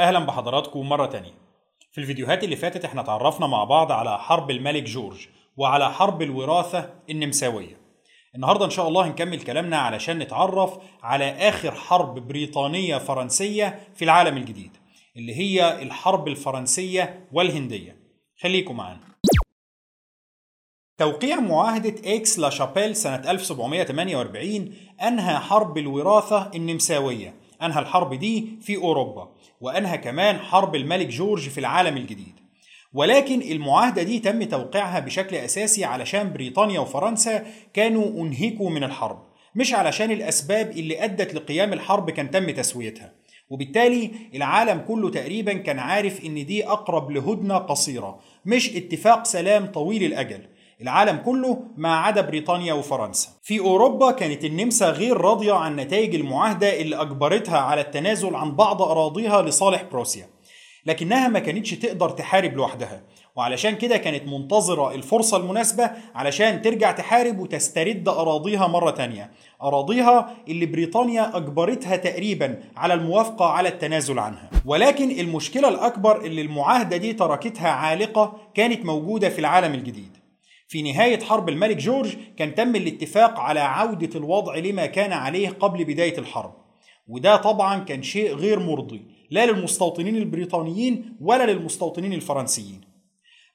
أهلا بحضراتكم مرة تانية. في الفيديوهات اللي فاتت إحنا اتعرفنا مع بعض على حرب الملك جورج وعلى حرب الوراثة النمساوية. النهاردة إن شاء الله هنكمل كلامنا علشان نتعرف على آخر حرب بريطانية فرنسية في العالم الجديد اللي هي الحرب الفرنسية والهندية. خليكم معانا. توقيع معاهدة إكس لا شابيل سنة 1748 أنهى حرب الوراثة النمساوية. أنهى الحرب دي في أوروبا وأنهى كمان حرب الملك جورج في العالم الجديد. ولكن المعاهدة دي تم توقيعها بشكل أساسي علشان بريطانيا وفرنسا كانوا أنهكوا من الحرب مش علشان الأسباب اللي أدت لقيام الحرب كان تم تسويتها. وبالتالي العالم كله تقريبا كان عارف إن دي أقرب لهدنة قصيرة مش اتفاق سلام طويل الأجل. العالم كله ما عدا بريطانيا وفرنسا. في أوروبا كانت النمسا غير راضية عن نتائج المعاهدة اللي أجبرتها على التنازل عن بعض أراضيها لصالح بروسيا لكنها ما كانتش تقدر تحارب لوحدها وعلشان كده كانت منتظرة الفرصة المناسبة علشان ترجع تحارب وتسترد أراضيها مرة تانية أراضيها اللي بريطانيا أجبرتها تقريبا على الموافقة على التنازل عنها. ولكن المشكلة الأكبر اللي المعاهدة دي تركتها عالقة كانت موجودة في العالم الجديد. في نهاية حرب الملك جورج كان تم الاتفاق على عودة الوضع لما كان عليه قبل بداية الحرب. وده طبعا كان شيء غير مرضي لا للمستوطنين البريطانيين ولا للمستوطنين الفرنسيين.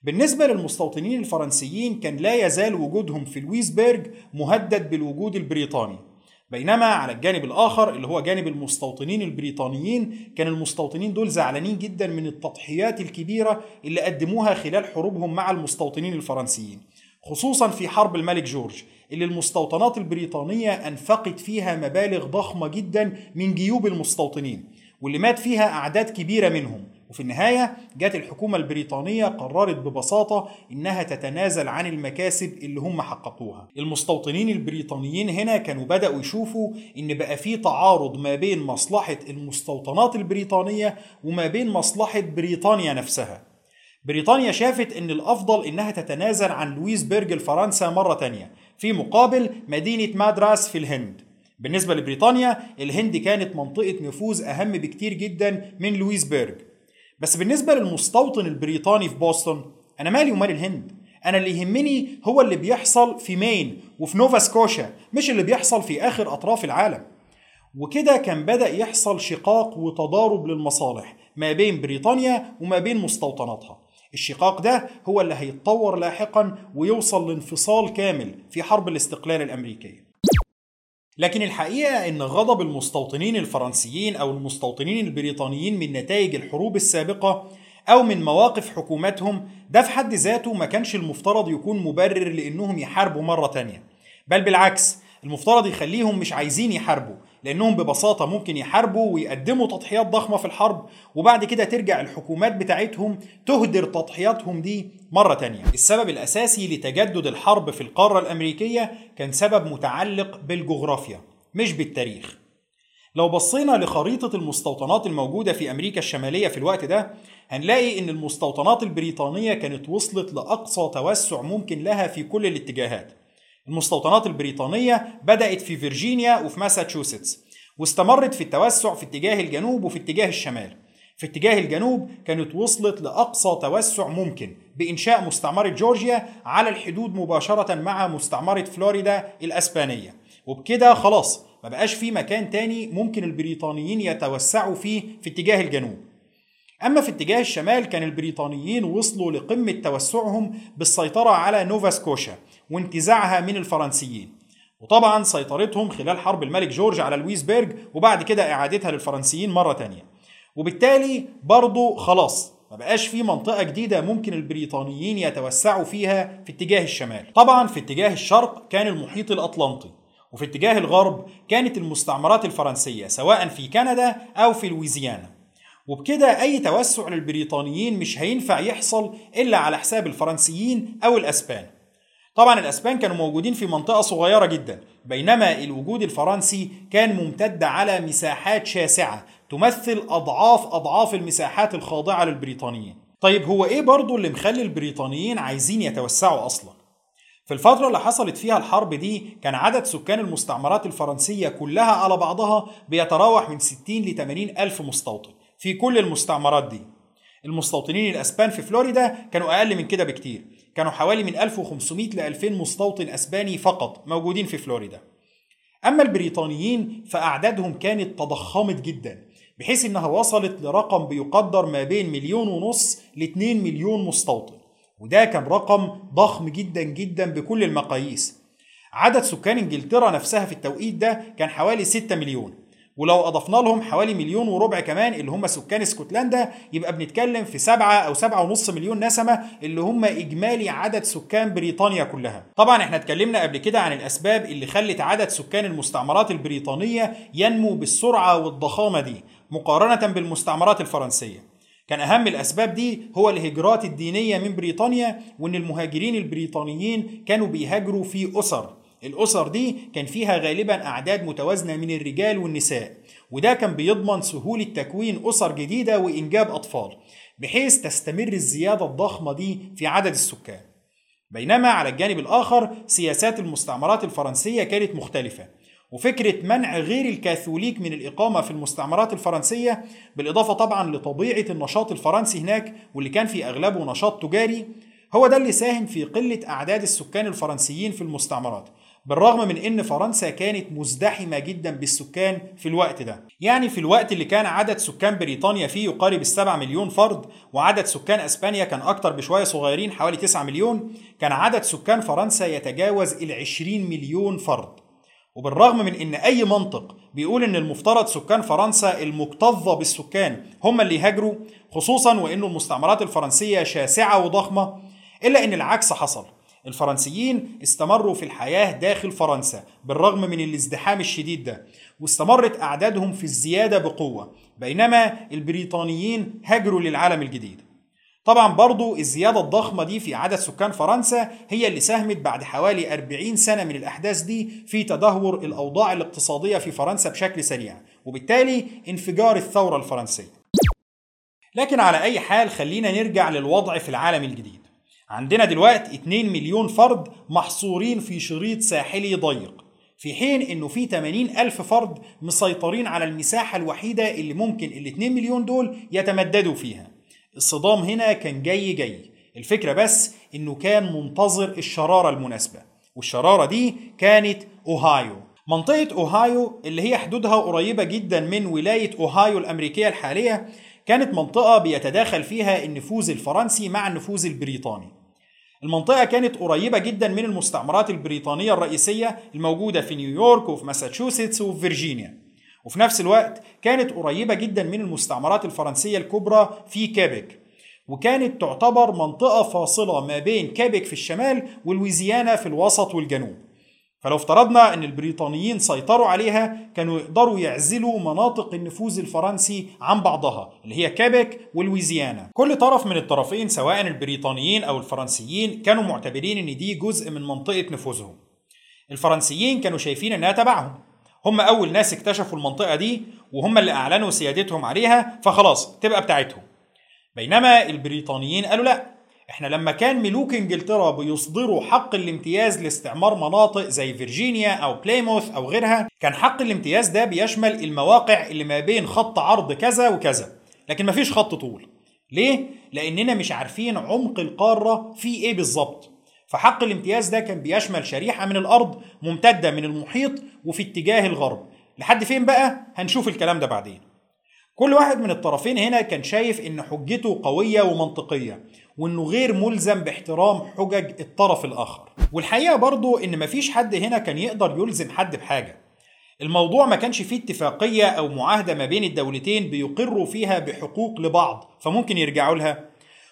بالنسبة للمستوطنين الفرنسيين كان لا يزال وجودهم في لويسبرج مهدد بالوجود البريطاني. بينما على الجانب الآخر اللي هو جانب المستوطنين البريطانيين كان المستوطنين دول زعلانين جدا من التضحيات الكبيرة اللي قدموها خلال حروبهم مع المستوطنين الفرنسيين. خصوصا في حرب الملك جورج اللي المستوطنات البريطانية أنفقت فيها مبالغ ضخمة جدا من جيوب المستوطنين واللي مات فيها أعداد كبيرة منهم. وفي النهاية جت الحكومة البريطانية قررت ببساطة إنها تتنازل عن المكاسب اللي هم حققوها. المستوطنين البريطانيين هنا كانوا بدأوا يشوفوا إن بقى في تعارض ما بين مصلحة المستوطنات البريطانية وما بين مصلحة بريطانيا نفسها. بريطانيا شافت إن الأفضل إنها تتنازل عن لويسبرج لفرنسا مرة تانية في مقابل مدينة مادراس في الهند. بالنسبة لبريطانيا الهند كانت منطقة نفوذ أهم بكتير جدا من لويسبرج بس بالنسبة للمستوطن البريطاني في بوسطن أنا مالي ومال الهند. أنا اللي يهمني هو اللي بيحصل في مين وفي نوفا سكوشا مش اللي بيحصل في آخر أطراف العالم. وكده كان بدأ يحصل شقاق وتضارب للمصالح ما بين بريطانيا وما بين مستوطناتها. الشقاق ده هو اللي هيتطور لاحقا ويوصل لانفصال كامل في حرب الاستقلال الامريكيه. لكن الحقيقة إن غضب المستوطنين الفرنسيين أو المستوطنين البريطانيين من نتائج الحروب السابقة أو من مواقف حكوماتهم ده في حد ذاته ما كانش المفترض يكون مبرر لإنهم يحاربوا مرة تانية بل بالعكس المفترض يخليهم مش عايزين يحاربوا لأنهم ببساطة ممكن يحاربوا ويقدموا تضحيات ضخمة في الحرب وبعد كده ترجع الحكومات بتاعتهم تهدر تضحياتهم دي مرة تانية. السبب الأساسي لتجدد الحرب في القارة الأمريكية كان سبب متعلق بالجغرافيا مش بالتاريخ. لو بصينا لخريطة المستوطنات الموجودة في أمريكا الشمالية في الوقت ده هنلاقي إن المستوطنات البريطانية كانت وصلت لأقصى توسع ممكن لها في كل الاتجاهات. المستوطنات البريطانية بدأت في فيرجينيا وفي ماساتشوستس واستمرت في التوسع في اتجاه الجنوب وفي اتجاه الشمال. في اتجاه الجنوب كانت وصلت لأقصى توسع ممكن بإنشاء مستعمرة جورجيا على الحدود مباشرة مع مستعمرة فلوريدا الأسبانية. وبكده خلاص ما بقاش في مكان تاني ممكن البريطانيين يتوسعوا فيه في اتجاه الجنوب. أما في اتجاه الشمال كان البريطانيين وصلوا لقمة توسعهم بالسيطرة على نوفا سكوشا وانتزاعها من الفرنسيين. وطبعا سيطرتهم خلال حرب الملك جورج على لويسبرج وبعد كده إعادتها للفرنسيين مرة تانية. وبالتالي برضو خلاص ما بقاش في منطقة جديدة ممكن البريطانيين يتوسعوا فيها في اتجاه الشمال. طبعا في اتجاه الشرق كان المحيط الأطلنطي وفي اتجاه الغرب كانت المستعمرات الفرنسية سواء في كندا أو في لويزيانا. وبكده أي توسع للبريطانيين مش هينفع يحصل إلا على حساب الفرنسيين أو الأسبان. طبعا الأسبان كانوا موجودين في منطقة صغيرة جدا بينما الوجود الفرنسي كان ممتد على مساحات شاسعة تمثل أضعاف أضعاف المساحات الخاضعة للبريطانيين. طيب هو إيه برضو اللي مخلي البريطانيين عايزين يتوسعوا أصلا؟ في الفترة اللي حصلت فيها الحرب دي كان عدد سكان المستعمرات الفرنسية كلها على بعضها بيتراوح من 60 ل 80 ألف مستوطن في كل المستعمرات دي. المستوطنين الأسبان في فلوريدا كانوا أقل من كده بكتير. كانوا حوالي من 1500 ل 2000 مستوطن أسباني فقط موجودين في فلوريدا. أما البريطانيين فأعدادهم كانت تضخمت جدا بحيث إنها وصلت لرقم بيقدر ما بين مليون ونص ل 2 مليون مستوطن وده كان رقم ضخم جدا جدا بكل المقاييس. عدد سكان إنجلترا نفسها في التوقيت ده كان حوالي 6 مليون. ولو أضفنا لهم حوالي مليون وربع كمان اللي هم سكان اسكتلندا يبقى بنتكلم في سبعة أو سبعة ونص مليون نسمة اللي هم إجمالي عدد سكان بريطانيا كلها. طبعا إحنا اتكلمنا قبل كده عن الأسباب اللي خلت عدد سكان المستعمرات البريطانية ينمو بالسرعة والضخامة دي مقارنة بالمستعمرات الفرنسية. كان أهم الأسباب دي هو الهجرات الدينية من بريطانيا وإن المهاجرين البريطانيين كانوا بيهاجروا في أسر. الأسر دي كان فيها غالبا أعداد متوازنة من الرجال والنساء وده كان بيضمن سهولة تكوين أسر جديدة وإنجاب أطفال بحيث تستمر الزيادة الضخمة دي في عدد السكان. بينما على الجانب الآخر سياسات المستعمرات الفرنسية كانت مختلفة وفكرة منع غير الكاثوليك من الإقامة في المستعمرات الفرنسية بالإضافة طبعا لطبيعة النشاط الفرنسي هناك واللي كان في أغلبه نشاط تجاري هو ده اللي ساهم في قلة أعداد السكان الفرنسيين في المستعمرات. بالرغم من إن فرنسا كانت مزدحمة جدا بالسكان في الوقت ده. يعني في الوقت اللي كان عدد سكان بريطانيا فيه يقارب السبع مليون فرد وعدد سكان أسبانيا كان أكتر بشوية صغيرين حوالي 9 مليون كان عدد سكان فرنسا يتجاوز ال 20 مليون فرد. وبالرغم من إن أي منطق بيقول إن المفترض سكان فرنسا المكتظة بالسكان هم اللي يهاجروا خصوصا وان المستعمرات الفرنسية شاسعة وضخمة إلا إن العكس حصل. الفرنسيين استمروا في الحياة داخل فرنسا بالرغم من الازدحام الشديد ده واستمرت أعدادهم في الزيادة بقوة بينما البريطانيين هاجروا للعالم الجديد. طبعا برضو الزيادة الضخمة دي في عدد سكان فرنسا هي اللي ساهمت بعد حوالي 40 سنة من الأحداث دي في تدهور الأوضاع الاقتصادية في فرنسا بشكل سريع وبالتالي انفجار الثورة الفرنسية. لكن على أي حال خلينا نرجع للوضع في العالم الجديد. عندنا دلوقتي 2 مليون فرد محصورين في شريط ساحلي ضيق في حين إنه في 80 ألف فرد مسيطرين على المساحة الوحيدة اللي ممكن ال 2 مليون دول يتمددوا فيها. الصدام هنا كان جاي جاي. الفكرة بس إنه كان منتظر الشرارة المناسبة والشرارة دي كانت أوهايو. منطقة أوهايو اللي هي حدودها قريبة جدا من ولاية أوهايو الأمريكية الحالية كانت منطقة بيتداخل فيها النفوذ الفرنسي مع النفوذ البريطاني. المنطقة كانت قريبة جدا من المستعمرات البريطانية الرئيسية الموجودة في نيويورك وفي ماساتشوستس وفي فيرجينيا. وفي نفس الوقت كانت قريبة جدا من المستعمرات الفرنسية الكبرى في كيبك وكانت تعتبر منطقة فاصلة ما بين كيبك في الشمال ولويزيانا في الوسط والجنوب. فلو افترضنا إن البريطانيين سيطروا عليها كانوا يقدروا يعزلوا مناطق النفوذ الفرنسي عن بعضها اللي هي كيبك ولويزيانا كل طرف من الطرفين سواء البريطانيين أو الفرنسيين كانوا معتبرين إن دي جزء من منطقة نفوذهم. الفرنسيين كانوا شايفين إنها تبعهم. هم أول ناس اكتشفوا المنطقة دي وهم اللي أعلنوا سيادتهم عليها فخلاص تبقى بتاعتهم. بينما البريطانيين قالوا لا إحنا لما كان ملوك إنجلترا بيصدروا حق الامتياز لاستعمار مناطق زي فيرجينيا أو بليموث أو غيرها كان حق الامتياز ده بيشمل المواقع اللي ما بين خط عرض كذا وكذا. لكن مفيش خط طول. ليه؟ لأننا مش عارفين عمق القارة في إيه بالظبط. فحق الامتياز ده كان بيشمل شريحة من الأرض ممتدة من المحيط وفي اتجاه الغرب. لحد فين بقى؟ هنشوف الكلام ده بعدين. كل واحد من الطرفين هنا كان شايف إن حجته قوية ومنطقية. وإنه غير ملزم باحترام حجج الطرف الآخر. والحقيقة برضو إن مفيش حد هنا كان يقدر يلزم حد بحاجة. الموضوع ما كانش فيه اتفاقية أو معاهدة ما بين الدولتين بيقروا فيها بحقوق لبعض فممكن يرجعوا لها.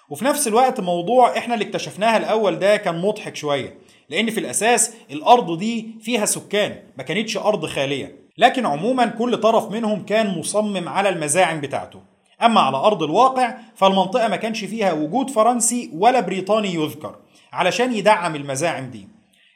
وفي نفس الوقت موضوع إحنا اللي اكتشفناها الأول ده كان مضحك شوية لأن في الأساس الأرض دي فيها سكان ما كانتش أرض خالية. لكن عموما كل طرف منهم كان مصمم على المزاعم بتاعته. أما على أرض الواقع فالمنطقة ما كانش فيها وجود فرنسي ولا بريطاني يذكر علشان يدعم المزاعم دي.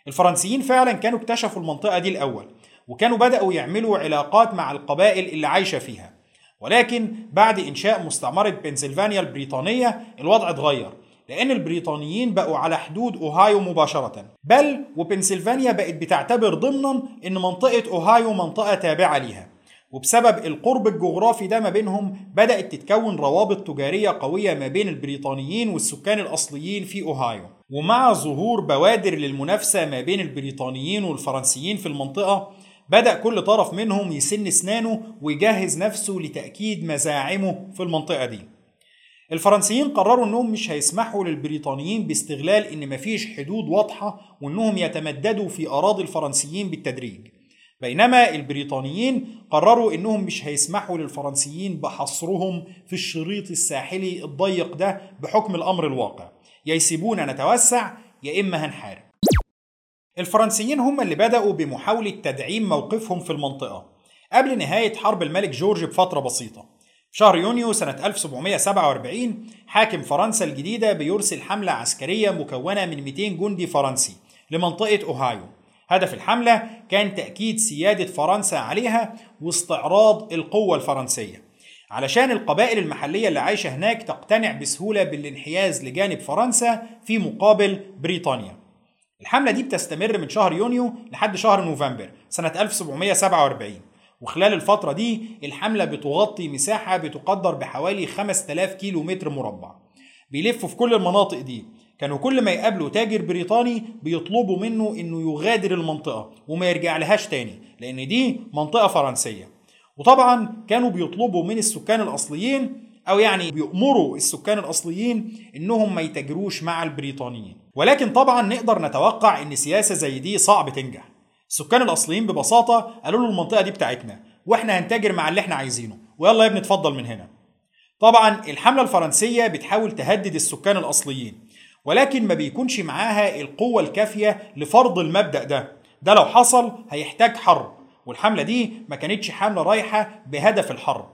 الفرنسيين فعلا كانوا اكتشفوا المنطقة دي الأول وكانوا بدأوا يعملوا علاقات مع القبائل اللي عايشة فيها. ولكن بعد إنشاء مستعمرة بنسلفانيا البريطانية الوضع اتغير لأن البريطانيين بقوا على حدود أوهايو مباشرة. بل وبنسلفانيا بقت بتعتبر ضمنا أن منطقة أوهايو منطقة تابعة ليها. وبسبب القرب الجغرافي ده ما بينهم بدأت تتكون روابط تجارية قوية ما بين البريطانيين والسكان الأصليين في أوهايو. ومع ظهور بوادر للمنافسة ما بين البريطانيين والفرنسيين في المنطقة بدأ كل طرف منهم يسن أسنانه ويجهز نفسه لتأكيد مزاعمه في المنطقة دي. الفرنسيين قرروا إنهم مش هيسمحوا للبريطانيين باستغلال إن مفيش حدود واضحة وإنهم يتمددوا في أراضي الفرنسيين بالتدريج. بينما البريطانيين قرروا إنهم مش هيسمحوا للفرنسيين بحصرهم في الشريط الساحلي الضيق ده بحكم الأمر الواقع. يا يسيبونا نتوسع يا إما هنحارب. الفرنسيين هم اللي بدأوا بمحاولة تدعيم موقفهم في المنطقة قبل نهاية حرب الملك جورج بفترة بسيطة. في شهر يونيو سنة 1747 حاكم فرنسا الجديدة بيرسل حملة عسكرية مكونة من 200 جندي فرنسي لمنطقة أوهايو. هدف الحملة كان تأكيد سيادة فرنسا عليها واستعراض القوة الفرنسية. علشان القبائل المحلية اللي عايشة هناك تقتنع بسهولة بالانحياز لجانب فرنسا في مقابل بريطانيا. الحملة دي بتستمر من شهر يونيو لحد شهر نوفمبر سنة 1747 وخلال الفترة دي الحملة بتغطي مساحة بتقدر بحوالي 5000 كيلو متر مربع. بيلفوا في كل المناطق دي. كانوا كل ما يقابلوا تاجر بريطاني بيطلبوا منه إنه يغادر المنطقة وما يرجع لهاش تاني لأن دي منطقة فرنسية. وطبعا كانوا بيطلبوا من السكان الأصليين أو يعني بيأمروا السكان الأصليين إنهم ما يتاجروش مع البريطانيين. ولكن طبعا نقدر نتوقع إن سياسة زي دي صعب تنجح. السكان الأصليين ببساطة قالوا له المنطقة دي بتاعتنا وإحنا هنتاجر مع اللي إحنا عايزينه. ويلا يا ابني اتفضل من هنا. طبعا الحملة الفرنسية بتحاول تهدد السكان الأصليين. ولكن ما بيكونش معاها القوة الكافية لفرض المبدأ ده. ده لو حصل هيحتاج حرب والحملة دي ما كانتش حملة رايحة بهدف الحرب.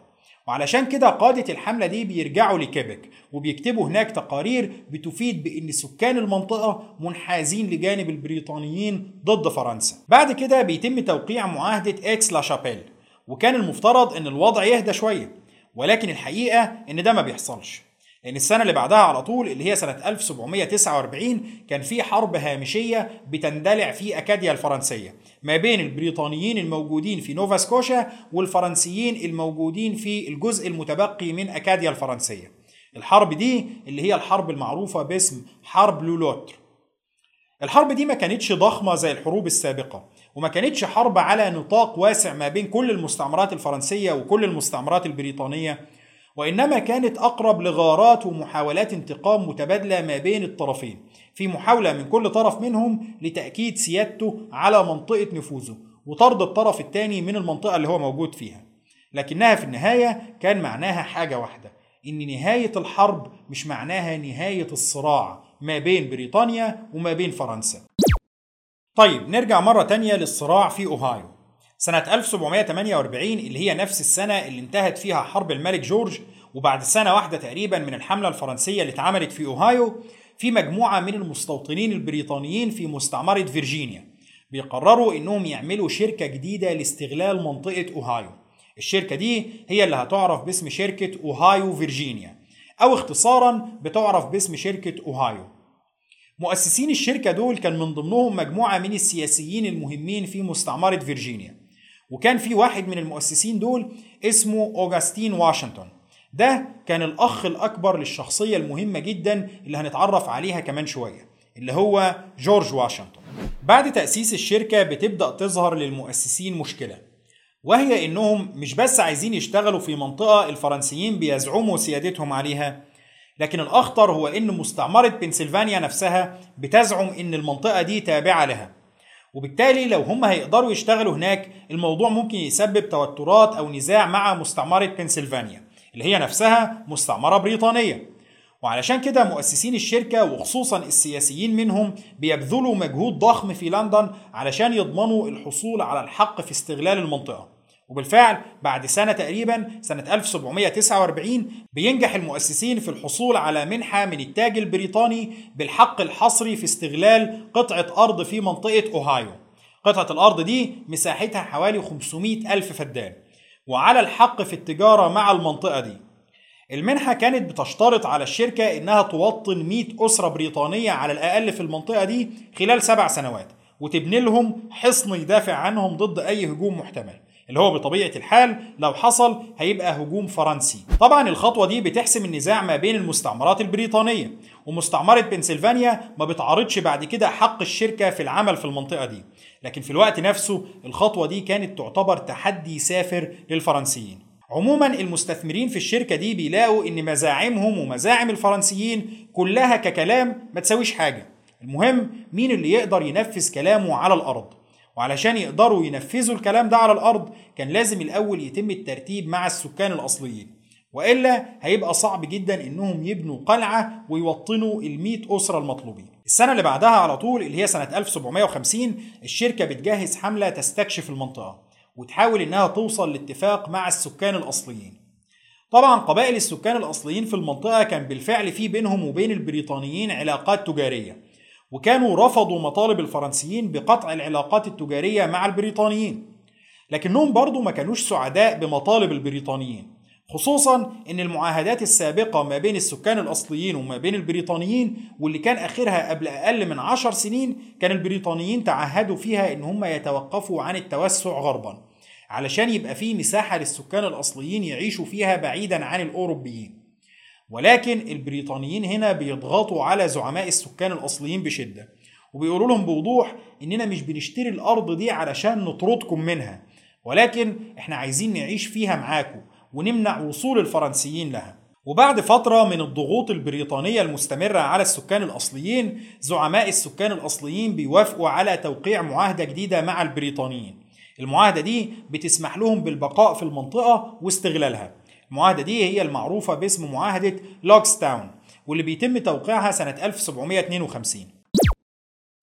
وعلشان كده قادة الحملة دي بيرجعوا لكيبك وبيكتبوا هناك تقارير بتفيد بأن سكان المنطقة منحازين لجانب البريطانيين ضد فرنسا. بعد كده بيتم توقيع معاهدة إكس لا شابيل وكان المفترض أن الوضع يهدى شوية ولكن الحقيقة أن ده ما بيحصلش. لأن السنة اللي بعدها على طول اللي هي سنة 1749 كان في حرب هامشية بتندلع في أكاديا الفرنسية ما بين البريطانيين الموجودين في نوفا سكوشا والفرنسيين الموجودين في الجزء المتبقي من أكاديا الفرنسية. الحرب دي اللي هي الحرب المعروفة باسم حرب لولوتر. الحرب دي ما كانتش ضخمة زي الحروب السابقة وما كانتش حرب على نطاق واسع ما بين كل المستعمرات الفرنسية وكل المستعمرات البريطانية وإنما كانت أقرب لغارات ومحاولات انتقام متبادلة ما بين الطرفين في محاولة من كل طرف منهم لتأكيد سيادته على منطقة نفوذه وطرد الطرف الثاني من المنطقة اللي هو موجود فيها. لكنها في النهاية كان معناها حاجة واحدة إن نهاية الحرب مش معناها نهاية الصراع ما بين بريطانيا وما بين فرنسا. طيب نرجع مرة تانية للصراع في أوهايو. سنة 1748 اللي هي نفس السنة اللي انتهت فيها حرب الملك جورج وبعد سنة واحدة تقريبا من الحملة الفرنسية اللي اتعملت في أوهايو في مجموعة من المستوطنين البريطانيين في مستعمرة فيرجينيا بيقرروا إنهم يعملوا شركة جديدة لاستغلال منطقة أوهايو. الشركة دي هي اللي هتعرف باسم شركة أوهايو فيرجينيا أو اختصارا بتعرف باسم شركة أوهايو. مؤسسين الشركة دول كان من ضمنهم مجموعة من السياسيين المهمين في مستعمرة فيرجينيا. وكان في واحد من المؤسسين دول اسمه أوغستين واشنطن. ده كان الأخ الأكبر للشخصية المهمة جدا اللي هنتعرف عليها كمان شوية اللي هو جورج واشنطن. بعد تأسيس الشركة بتبدأ تظهر للمؤسسين مشكلة وهي إنهم مش بس عايزين يشتغلوا في منطقة الفرنسيين بيزعموا سيادتهم عليها لكن الأخطر هو إن مستعمرة بنسلفانيا نفسها بتزعم إن المنطقة دي تابعة لها. وبالتالي لو هم هيقدروا يشتغلوا هناك الموضوع ممكن يسبب توترات أو نزاع مع مستعمرة بنسلفانيا اللي هي نفسها مستعمرة بريطانية. وعلشان كده مؤسسين الشركة وخصوصا السياسيين منهم بيبذلوا مجهود ضخم في لندن علشان يضمنوا الحصول على الحق في استغلال المنطقة. وبالفعل بعد سنة تقريبا سنة 1749 بينجح المؤسسين في الحصول على منحة من التاج البريطاني بالحق الحصري في استغلال قطعة أرض في منطقة أوهايو. قطعة الأرض دي مساحتها حوالي 500 ألف فدان وعلى الحق في التجارة مع المنطقة دي. المنحة كانت بتشترط على الشركة إنها توطن 100 أسرة بريطانية على الأقل في المنطقة دي خلال سبع سنوات وتبني لهم حصن يدافع عنهم ضد أي هجوم محتمل. اللي هو بطبيعة الحال لو حصل هيبقى هجوم فرنسي. طبعا الخطوة دي بتحسم النزاع ما بين المستعمرات البريطانية ومستعمرة بنسلفانيا ما بتعارضش بعد كده حق الشركة في العمل في المنطقة دي. لكن في الوقت نفسه الخطوة دي كانت تعتبر تحدي سافر للفرنسيين. عموما المستثمرين في الشركة دي بيلاقوا إن مزاعمهم ومزاعم الفرنسيين كلها ككلام ما تساويش حاجة. المهم مين اللي يقدر ينفذ كلامه على الأرض؟ وعلشان يقدروا ينفذوا الكلام ده على الأرض كان لازم الأول يتم الترتيب مع السكان الأصليين وإلا هيبقى صعب جدا إنهم يبنوا قلعة ويوطنوا ال أسرة المطلوبين. السنة اللي بعدها على طول اللي هي سنة 1750 الشركة بتجهز حملة تستكشف المنطقة وتحاول إنها توصل لاتفاق مع السكان الأصليين. طبعا قبائل السكان الأصليين في المنطقة كان بالفعل في بينهم وبين البريطانيين علاقات تجارية وكانوا رفضوا مطالب الفرنسيين بقطع العلاقات التجارية مع البريطانيين. لكنهم برضو ما كانوش سعداء بمطالب البريطانيين خصوصا إن المعاهدات السابقة ما بين السكان الأصليين وما بين البريطانيين واللي كان آخرها قبل أقل من عشر سنين كان البريطانيين تعهدوا فيها إن هم يتوقفوا عن التوسع غربا علشان يبقى في مساحة للسكان الأصليين يعيشوا فيها بعيدا عن الأوروبيين ولكن البريطانيين هنا بيضغطوا على زعماء السكان الأصليين بشدة وبيقولوا لهم بوضوح إننا مش بنشتري الأرض دي علشان نطردكم منها ولكن إحنا عايزين نعيش فيها معاكم ونمنع وصول الفرنسيين لها. وبعد فترة من الضغوط البريطانية المستمرة على السكان الأصليين زعماء السكان الأصليين بيوافقوا على توقيع معاهدة جديدة مع البريطانيين. المعاهدة دي بتسمح لهم بالبقاء في المنطقة واستغلالها. المعاهدة دي هي المعروفة باسم معاهدة لوكستاون واللي بيتم توقيعها سنة 1752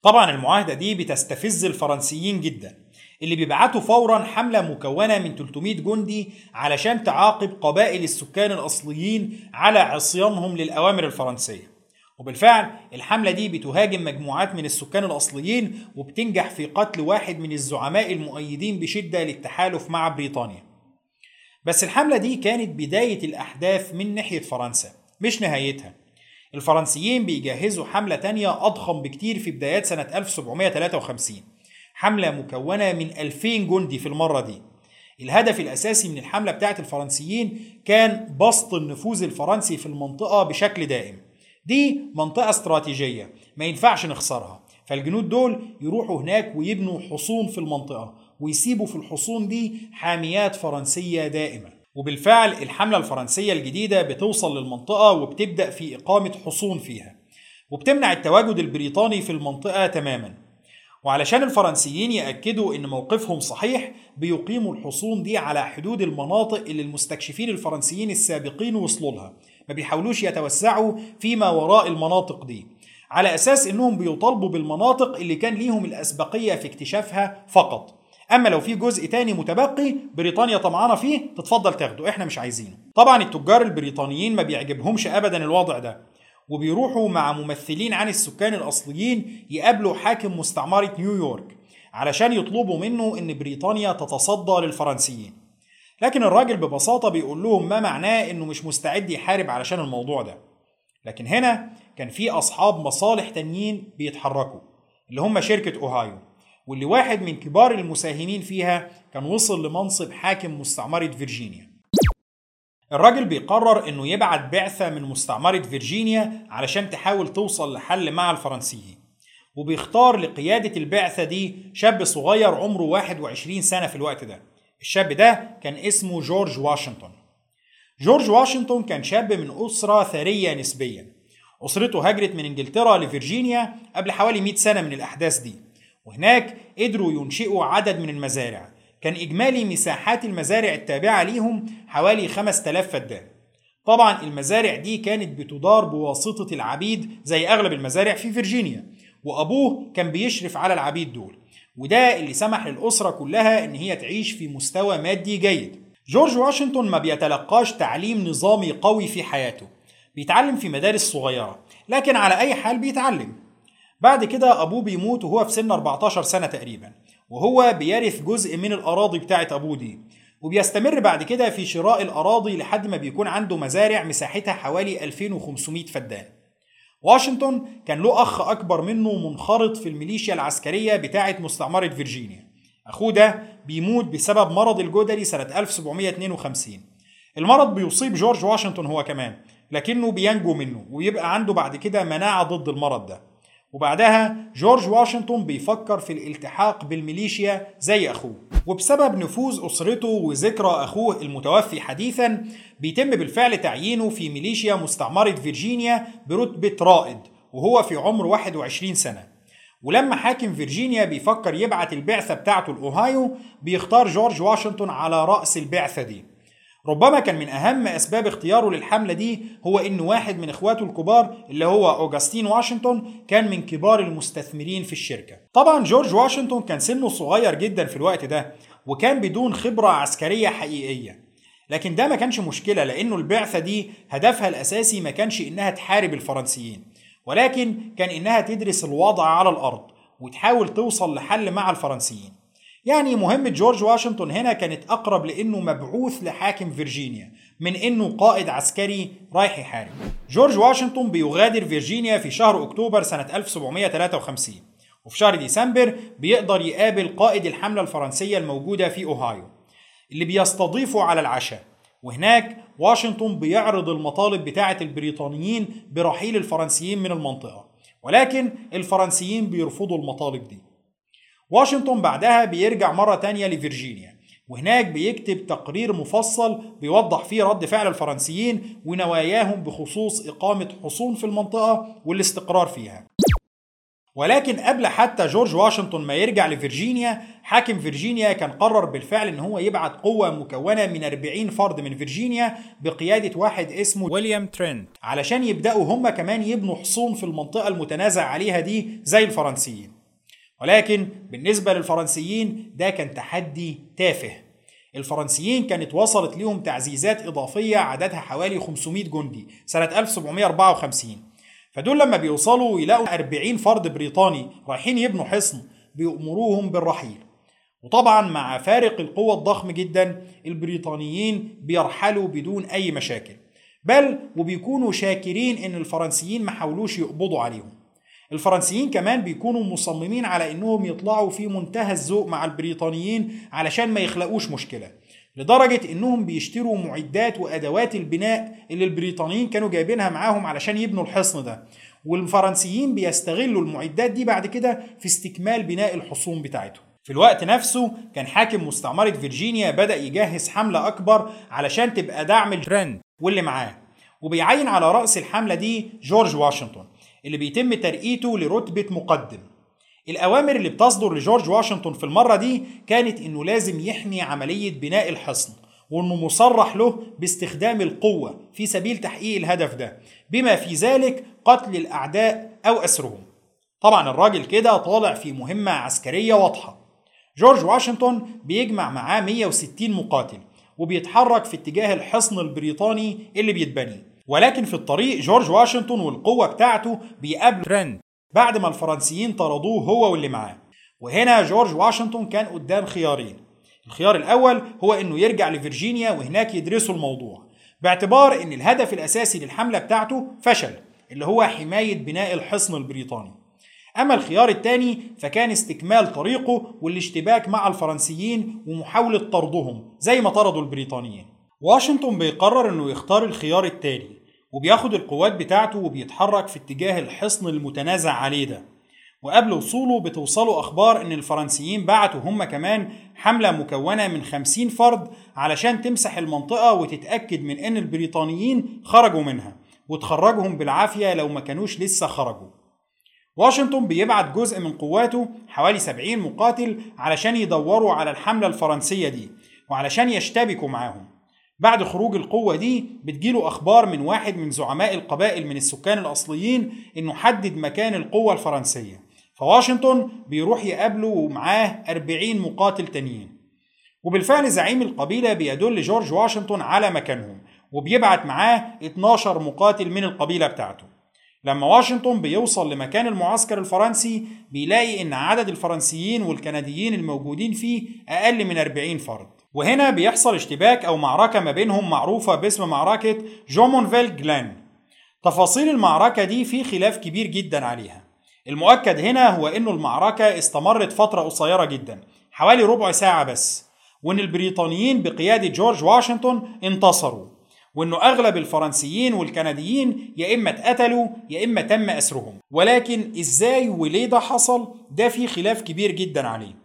طبعا المعاهدة دي بتستفز الفرنسيين جدا اللي بيبعتوا فورا حملة مكونة من 300 جندي علشان تعاقب قبائل السكان الأصليين على عصيانهم للأوامر الفرنسية. وبالفعل الحملة دي بتهاجم مجموعات من السكان الأصليين وبتنجح في قتل واحد من الزعماء المؤيدين بشدة للتحالف مع بريطانيا. بس الحملة دي كانت بداية الأحداث من ناحية فرنسا مش نهايتها. الفرنسيين بيجهزوا حملة تانية أضخم بكتير في بدايات سنة 1753 حملة مكونة من 2000 جندي في المرة دي. الهدف الأساسي من الحملة بتاعت الفرنسيين كان بسط النفوذ الفرنسي في المنطقة بشكل دائم. دي منطقة استراتيجية ما ينفعش نخسرها. فالجنود دول يروحوا هناك ويبنوا حصون في المنطقة. ويسيبوا في الحصون دي حاميات فرنسية دائمة. وبالفعل الحملة الفرنسية الجديدة بتوصل للمنطقة وبتبدأ في إقامة حصون فيها. وبتمنع التواجد البريطاني في المنطقة تماما. وعلشان الفرنسيين يأكدوا إن موقفهم صحيح بيقيموا الحصون دي على حدود المناطق اللي المستكشفين الفرنسيين السابقين وصلوا لها. ما بيحاولوش يتوسعوا فيما وراء المناطق دي. على أساس إنهم بيطالبوا بالمناطق اللي كان ليهم الأسبقية في اكتشافها فقط. أما لو في جزء تاني متبقي بريطانيا طمعانة فيه تتفضل تاخده إحنا مش عايزينه. طبعا التجار البريطانيين ما بيعجبهمش ابدا الوضع ده وبيروحوا مع ممثلين عن السكان الأصليين يقابلوا حاكم مستعمرة نيويورك علشان يطلبوا منه إن بريطانيا تتصدى للفرنسيين. لكن الراجل ببساطة بيقول لهم ما معناه إنه مش مستعد يحارب علشان الموضوع ده. لكن هنا كان في أصحاب مصالح تانيين بيتحركوا اللي هم شركة أوهايو. واللي واحد من كبار المساهمين فيها كان وصل لمنصب حاكم مستعمرة فيرجينيا. الراجل بيقرر إنه يبعت بعثة من مستعمرة فيرجينيا علشان تحاول توصل لحل مع الفرنسيين. وبيختار لقيادة البعثة دي شاب صغير عمره 21 سنة في الوقت ده. الشاب ده كان اسمه جورج واشنطن. جورج واشنطن كان شاب من أسرة ثرية نسبيا. أسرته هاجرت من إنجلترا لفرجينيا قبل حوالي 100 سنة من الأحداث دي. وهناك قدروا ينشئوا عدد من المزارع. كان إجمالي مساحات المزارع التابعة ليهم حوالي 5000 فدان. طبعا المزارع دي كانت بتدار بواسطة العبيد زي أغلب المزارع في فيرجينيا وأبوه كان بيشرف على العبيد دول. وده اللي سمح للأسرة كلها إن هي تعيش في مستوى مادي جيد. جورج واشنطن ما بيتلقاش تعليم نظامي قوي في حياته. بيتعلم في مدارس صغيرة لكن على أي حال بيتعلم. بعد كده أبوه بيموت وهو في سن 14 سنة تقريبا وهو بيرث جزء من الأراضي بتاعة أبوه دي. وبيستمر بعد كده في شراء الأراضي لحد ما بيكون عنده مزارع مساحتها حوالي 2500 فدان. واشنطن كان له أخ أكبر منه منخرط في الميليشيا العسكرية بتاعة مستعمرة فيرجينيا. أخوه ده بيموت بسبب مرض الجدري سنة 1752 المرض بيصيب جورج واشنطن هو كمان لكنه بينجو منه ويبقى عنده بعد كده مناعة ضد المرض ده. وبعدها جورج واشنطن بيفكر في الالتحاق بالميليشيا زي أخوه. وبسبب نفوذ أسرته وذكرى أخوه المتوفي حديثا بيتم بالفعل تعيينه في ميليشيا مستعمرة فيرجينيا برتبة رائد وهو في عمر 21 سنة. ولما حاكم فيرجينيا بيفكر يبعت البعثة بتاعته لأوهايو بيختار جورج واشنطن على رأس البعثة دي. ربما كان من أهم أسباب اختياره للحملة دي هو إن واحد من إخواته الكبار اللي هو أوجستين واشنطن كان من كبار المستثمرين في الشركة. طبعا جورج واشنطن كان سنه صغير جدا في الوقت ده وكان بدون خبرة عسكرية حقيقية. لكن ده ما كانش مشكلة لأنه البعثة دي هدفها الأساسي ما كانش إنها تحارب الفرنسيين ولكن كان إنها تدرس الوضع على الأرض وتحاول توصل لحل مع الفرنسيين. يعني مهمة جورج واشنطن هنا كانت أقرب لأنه مبعوث لحاكم فيرجينيا من أنه قائد عسكري رايح يحارب. جورج واشنطن بيغادر فيرجينيا في شهر أكتوبر سنة 1753 وفي شهر ديسمبر بيقدر يقابل قائد الحملة الفرنسية الموجودة في أوهايو اللي بيستضيفه على العشاء. وهناك واشنطن بيعرض المطالب بتاعة البريطانيين برحيل الفرنسيين من المنطقة ولكن الفرنسيين بيرفضوا المطالب دي. واشنطن بعدها بيرجع مرة تانية لفرجينيا وهناك بيكتب تقرير مفصل بيوضح فيه رد فعل الفرنسيين ونواياهم بخصوص إقامة حصون في المنطقة والاستقرار فيها. ولكن قبل حتى جورج واشنطن ما يرجع لفرجينيا حاكم فيرجينيا كان قرر بالفعل إن هو يبعت قوة مكونة من 40 فرد من فيرجينيا بقيادة واحد اسمه ويليام ترينت علشان يبدأوا هم كمان يبنوا حصون في المنطقة المتنازع عليها دي زي الفرنسيين. ولكن بالنسبة للفرنسيين ده كان تحدي تافه. الفرنسيين كانت وصلت ليهم تعزيزات إضافية عددها حوالي 500 جندي سنة 1754 فدول لما بيوصلوا يلاقوا 40 فرد بريطاني رايحين يبنوا حصن بيأمروهم بالرحيل. وطبعا مع فارق القوة الضخم جدا البريطانيين بيرحلوا بدون أي مشاكل. بل وبيكونوا شاكرين إن الفرنسيين ما حاولوش يقبضوا عليهم. الفرنسيين كمان بيكونوا مصممين على إنهم يطلعوا في منتهى الذوق مع البريطانيين علشان ما يخلقوش مشكلة لدرجة إنهم بيشتروا معدات وأدوات البناء اللي البريطانيين كانوا جايبينها معاهم علشان يبنوا الحصن ده والفرنسيين بيستغلوا المعدات دي بعد كده في استكمال بناء الحصون بتاعتهم. في الوقت نفسه كان حاكم مستعمرة فيرجينيا بدأ يجهز حملة أكبر علشان تبقى دعم ترند واللي معاه وبيعين على رأس الحملة دي جورج واشنطن. اللي بيتم ترقيته لرتبة مقدم. الأوامر اللي بتصدر لجورج واشنطن في المرة دي كانت إنه لازم يحمي عملية بناء الحصن وإنه مصرح له باستخدام القوة في سبيل تحقيق الهدف ده بما في ذلك قتل الأعداء أو أسرهم. طبعا الراجل كده طالع في مهمة عسكرية واضحة. جورج واشنطن بيجمع معاه 160 مقاتل وبيتحرك في اتجاه الحصن البريطاني اللي بيتبني ولكن في الطريق جورج واشنطن والقوة بتاعته بيقابلوا ترند بعد ما الفرنسيين طردوه هو واللي معاه. وهنا جورج واشنطن كان قدام خيارين. الخيار الأول هو إنه يرجع لفرجينيا وهناك يدرسوا الموضوع باعتبار إن الهدف الأساسي للحملة بتاعته فشل اللي هو حماية بناء الحصن البريطاني. أما الخيار الثاني فكان استكمال طريقه والاشتباك مع الفرنسيين ومحاولة طردهم زي ما طردوا البريطانيين. واشنطن بيقرر إنه يختار الخيار التالي وبياخد القوات بتاعته وبيتحرك في اتجاه الحصن المتنازع عليه ده. وقبل وصوله بتوصله أخبار إن الفرنسيين بعتوا هم كمان حملة مكونة من 50 فرد علشان تمسح المنطقة وتتأكد من إن البريطانيين خرجوا منها وتخرجهم بالعافية لو ما كانوش لسه خرجوا. واشنطن بيبعت جزء من قواته حوالي 70 مقاتل علشان يدوروا على الحملة الفرنسية دي وعلشان يشتبكوا معاهم. بعد خروج القوة دي بتجيله أخبار من واحد من زعماء القبائل من السكان الأصليين إنه حدد مكان القوة الفرنسية. فواشنطن بيروح يقابله ومعاه 40 مقاتل تانيين. وبالفعل زعيم القبيلة بيدل جورج واشنطن على مكانهم وبيبعت معاه 12 مقاتل من القبيلة بتاعته. لما واشنطن بيوصل لمكان المعسكر الفرنسي بيلاقي إن عدد الفرنسيين والكنديين الموجودين فيه أقل من 40 فرد. وهنا بيحصل اشتباك أو معركة ما بينهم معروفة باسم معركة جومونفيل جلان تفاصيل المعركة دي في خلاف كبير جدا عليها. المؤكد هنا هو إنه المعركة استمرت فترة قصيرة جدا حوالي ربع ساعة بس وإن البريطانيين بقيادة جورج واشنطن انتصروا وإنه أغلب الفرنسيين والكنديين يا إما اتقتلوا يا إما تم أسرهم. ولكن إزاي وليه ده حصل؟ ده في خلاف كبير جدا عليه.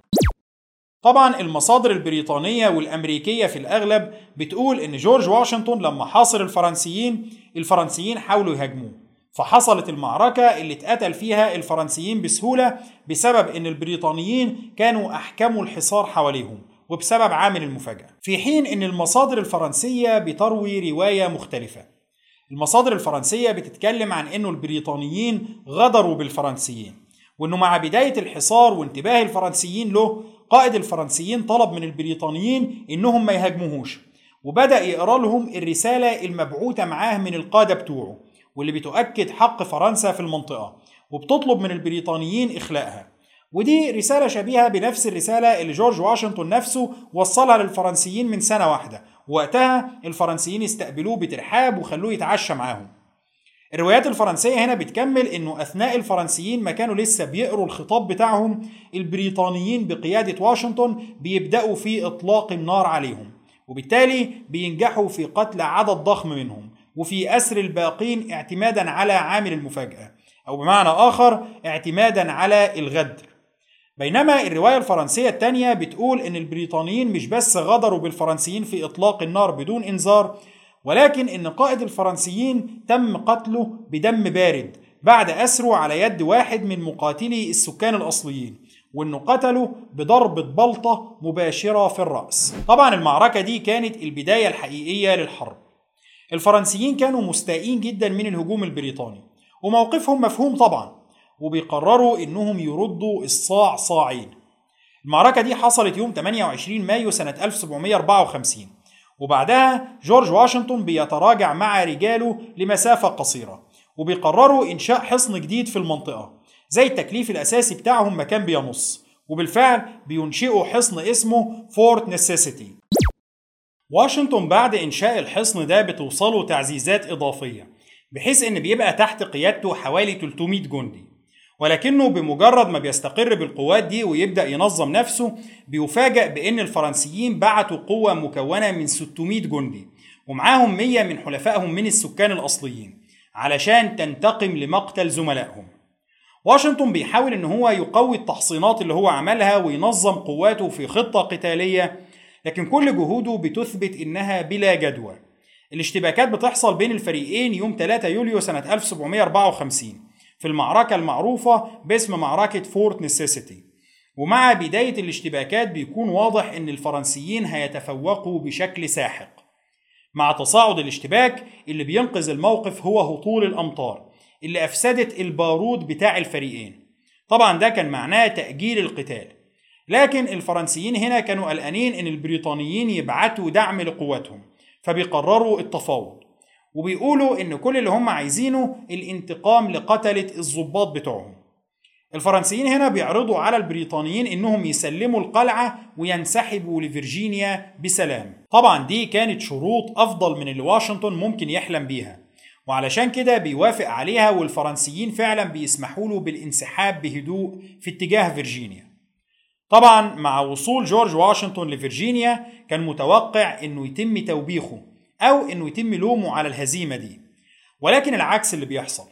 طبعا المصادر البريطانية والأمريكية في الأغلب بتقول إن جورج واشنطن لما حاصر الفرنسيين الفرنسيين حاولوا يهاجموه. فحصلت المعركة اللي اتقتل فيها الفرنسيين بسهولة بسبب إن البريطانيين كانوا أحكموا الحصار حواليهم وبسبب عامل المفاجأة. في حين إن المصادر الفرنسية بتروي رواية مختلفة. المصادر الفرنسية بتتكلم عن إنه البريطانيين غدروا بالفرنسيين وإنه مع بداية الحصار وانتباه الفرنسيين له قائد الفرنسيين طلب من البريطانيين إنهم ما يهاجموهوش وبدأ يقرأ لهم الرسالة المبعوثة معاه من القادة بتوعه واللي بتؤكد حق فرنسا في المنطقة وبتطلب من البريطانيين إخلاءها. ودي رسالة شبيهة بنفس الرسالة اللي جورج واشنطن نفسه وصلها للفرنسيين من سنة واحدة. وقتها الفرنسيين استقبلوه بترحاب وخلوه يتعشى معاهم. الروايات الفرنسية هنا بتكمل إنه أثناء الفرنسيين ما كانوا لسه بيقروا الخطاب بتاعهم البريطانيين بقيادة واشنطن بيبدأوا في إطلاق النار عليهم وبالتالي بينجحوا في قتل عدد ضخم منهم وفي أسر الباقين اعتمادا على عامل المفاجأة أو بمعنى آخر اعتمادا على الغدر بينما الرواية الفرنسية الثانية بتقول إن البريطانيين مش بس غدروا بالفرنسيين في إطلاق النار بدون إنذار ولكن إن قائد الفرنسيين تم قتله بدم بارد بعد أسره على يد واحد من مقاتلي السكان الأصليين وإنه قتله بضربة بلطة مباشرة في الرأس. طبعا المعركة دي كانت البداية الحقيقية للحرب. الفرنسيين كانوا مستائين جدا من الهجوم البريطاني وموقفهم مفهوم طبعا وبيقرروا إنهم يردوا الصاع صاعين. المعركة دي حصلت يوم 28 مايو سنة 1754 وبعدها جورج واشنطن بيتراجع مع رجاله لمسافة قصيرة وبيقرروا إنشاء حصن جديد في المنطقة زي التكليف الأساسي بتاعهم مكان بينص وبالفعل بينشئوا حصن اسمه فورت نيسيسيتي واشنطن بعد إنشاء الحصن ده بتوصله تعزيزات إضافية بحيث إن بيبقى تحت قيادته حوالي 300 جندي. ولكنه بمجرد ما بيستقر بالقوات دي ويبدأ ينظم نفسه بيفاجأ بأن الفرنسيين بعتوا قوة مكونة من 600 جندي ومعاهم 100 من حلفائهم من السكان الأصليين علشان تنتقم لمقتل زملائهم. واشنطن بيحاول إن هو يقوي التحصينات اللي هو عملها وينظم قواته في خطة قتالية لكن كل جهوده بتثبت إنها بلا جدوى. الاشتباكات بتحصل بين الفريقين يوم 3 يوليو سنة 1754 في المعركة المعروفة باسم معركة فورت نيسيسيتي ومع بداية الاشتباكات بيكون واضح إن الفرنسيين هيتفوقوا بشكل ساحق. مع تصاعد الاشتباك اللي بينقذ الموقف هو هطول الأمطار اللي أفسدت البارود بتاع الفريقين. طبعا ده كان معناه تأجيل القتال. لكن الفرنسيين هنا كانوا قلقانين إن البريطانيين يبعتوا دعم لقواتهم فبيقرروا التفاوض. وبيقولوا إن كل اللي هم عايزينه الانتقام لقتلة الضباط بتوعهم. الفرنسيين هنا بيعرضوا على البريطانيين إنهم يسلموا القلعة وينسحبوا لفرجينيا بسلام. طبعا دي كانت شروط أفضل من اللي واشنطن ممكن يحلم بيها. وعلشان كده بيوافق عليها والفرنسيين فعلا بيسمحوا له بالانسحاب بهدوء في اتجاه فرجينيا طبعا مع وصول جورج واشنطن لفرجينيا كان متوقع إنه يتم توبيخه. أو إنه يتم لومه على الهزيمة دي. ولكن العكس اللي بيحصل.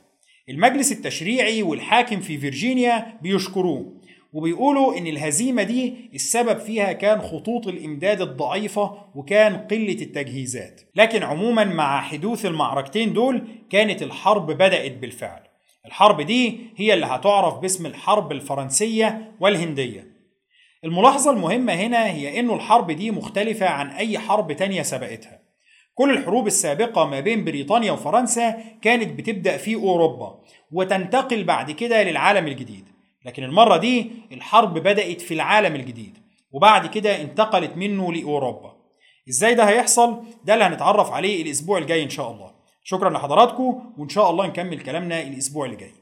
المجلس التشريعي والحاكم في فيرجينيا بيشكروه وبيقولوا إن الهزيمة دي السبب فيها كان خطوط الإمداد الضعيفة وكان قلة التجهيزات. لكن عموما مع حدوث المعركتين دول كانت الحرب بدأت بالفعل. الحرب دي هي اللي هتعرف باسم الحرب الفرنسية والهندية. الملاحظة المهمة هنا هي إنه الحرب دي مختلفة عن أي حرب تانية سبقتها. كل الحروب السابقة ما بين بريطانيا وفرنسا كانت بتبدأ في أوروبا وتنتقل بعد كده للعالم الجديد. لكن المرة دي الحرب بدأت في العالم الجديد وبعد كده انتقلت منه لأوروبا. إزاي ده هيحصل؟ ده اللي هنتعرف عليه الأسبوع الجاي إن شاء الله. شكرا لحضراتكم وإن شاء الله نكمل كلامنا الأسبوع اللي جاي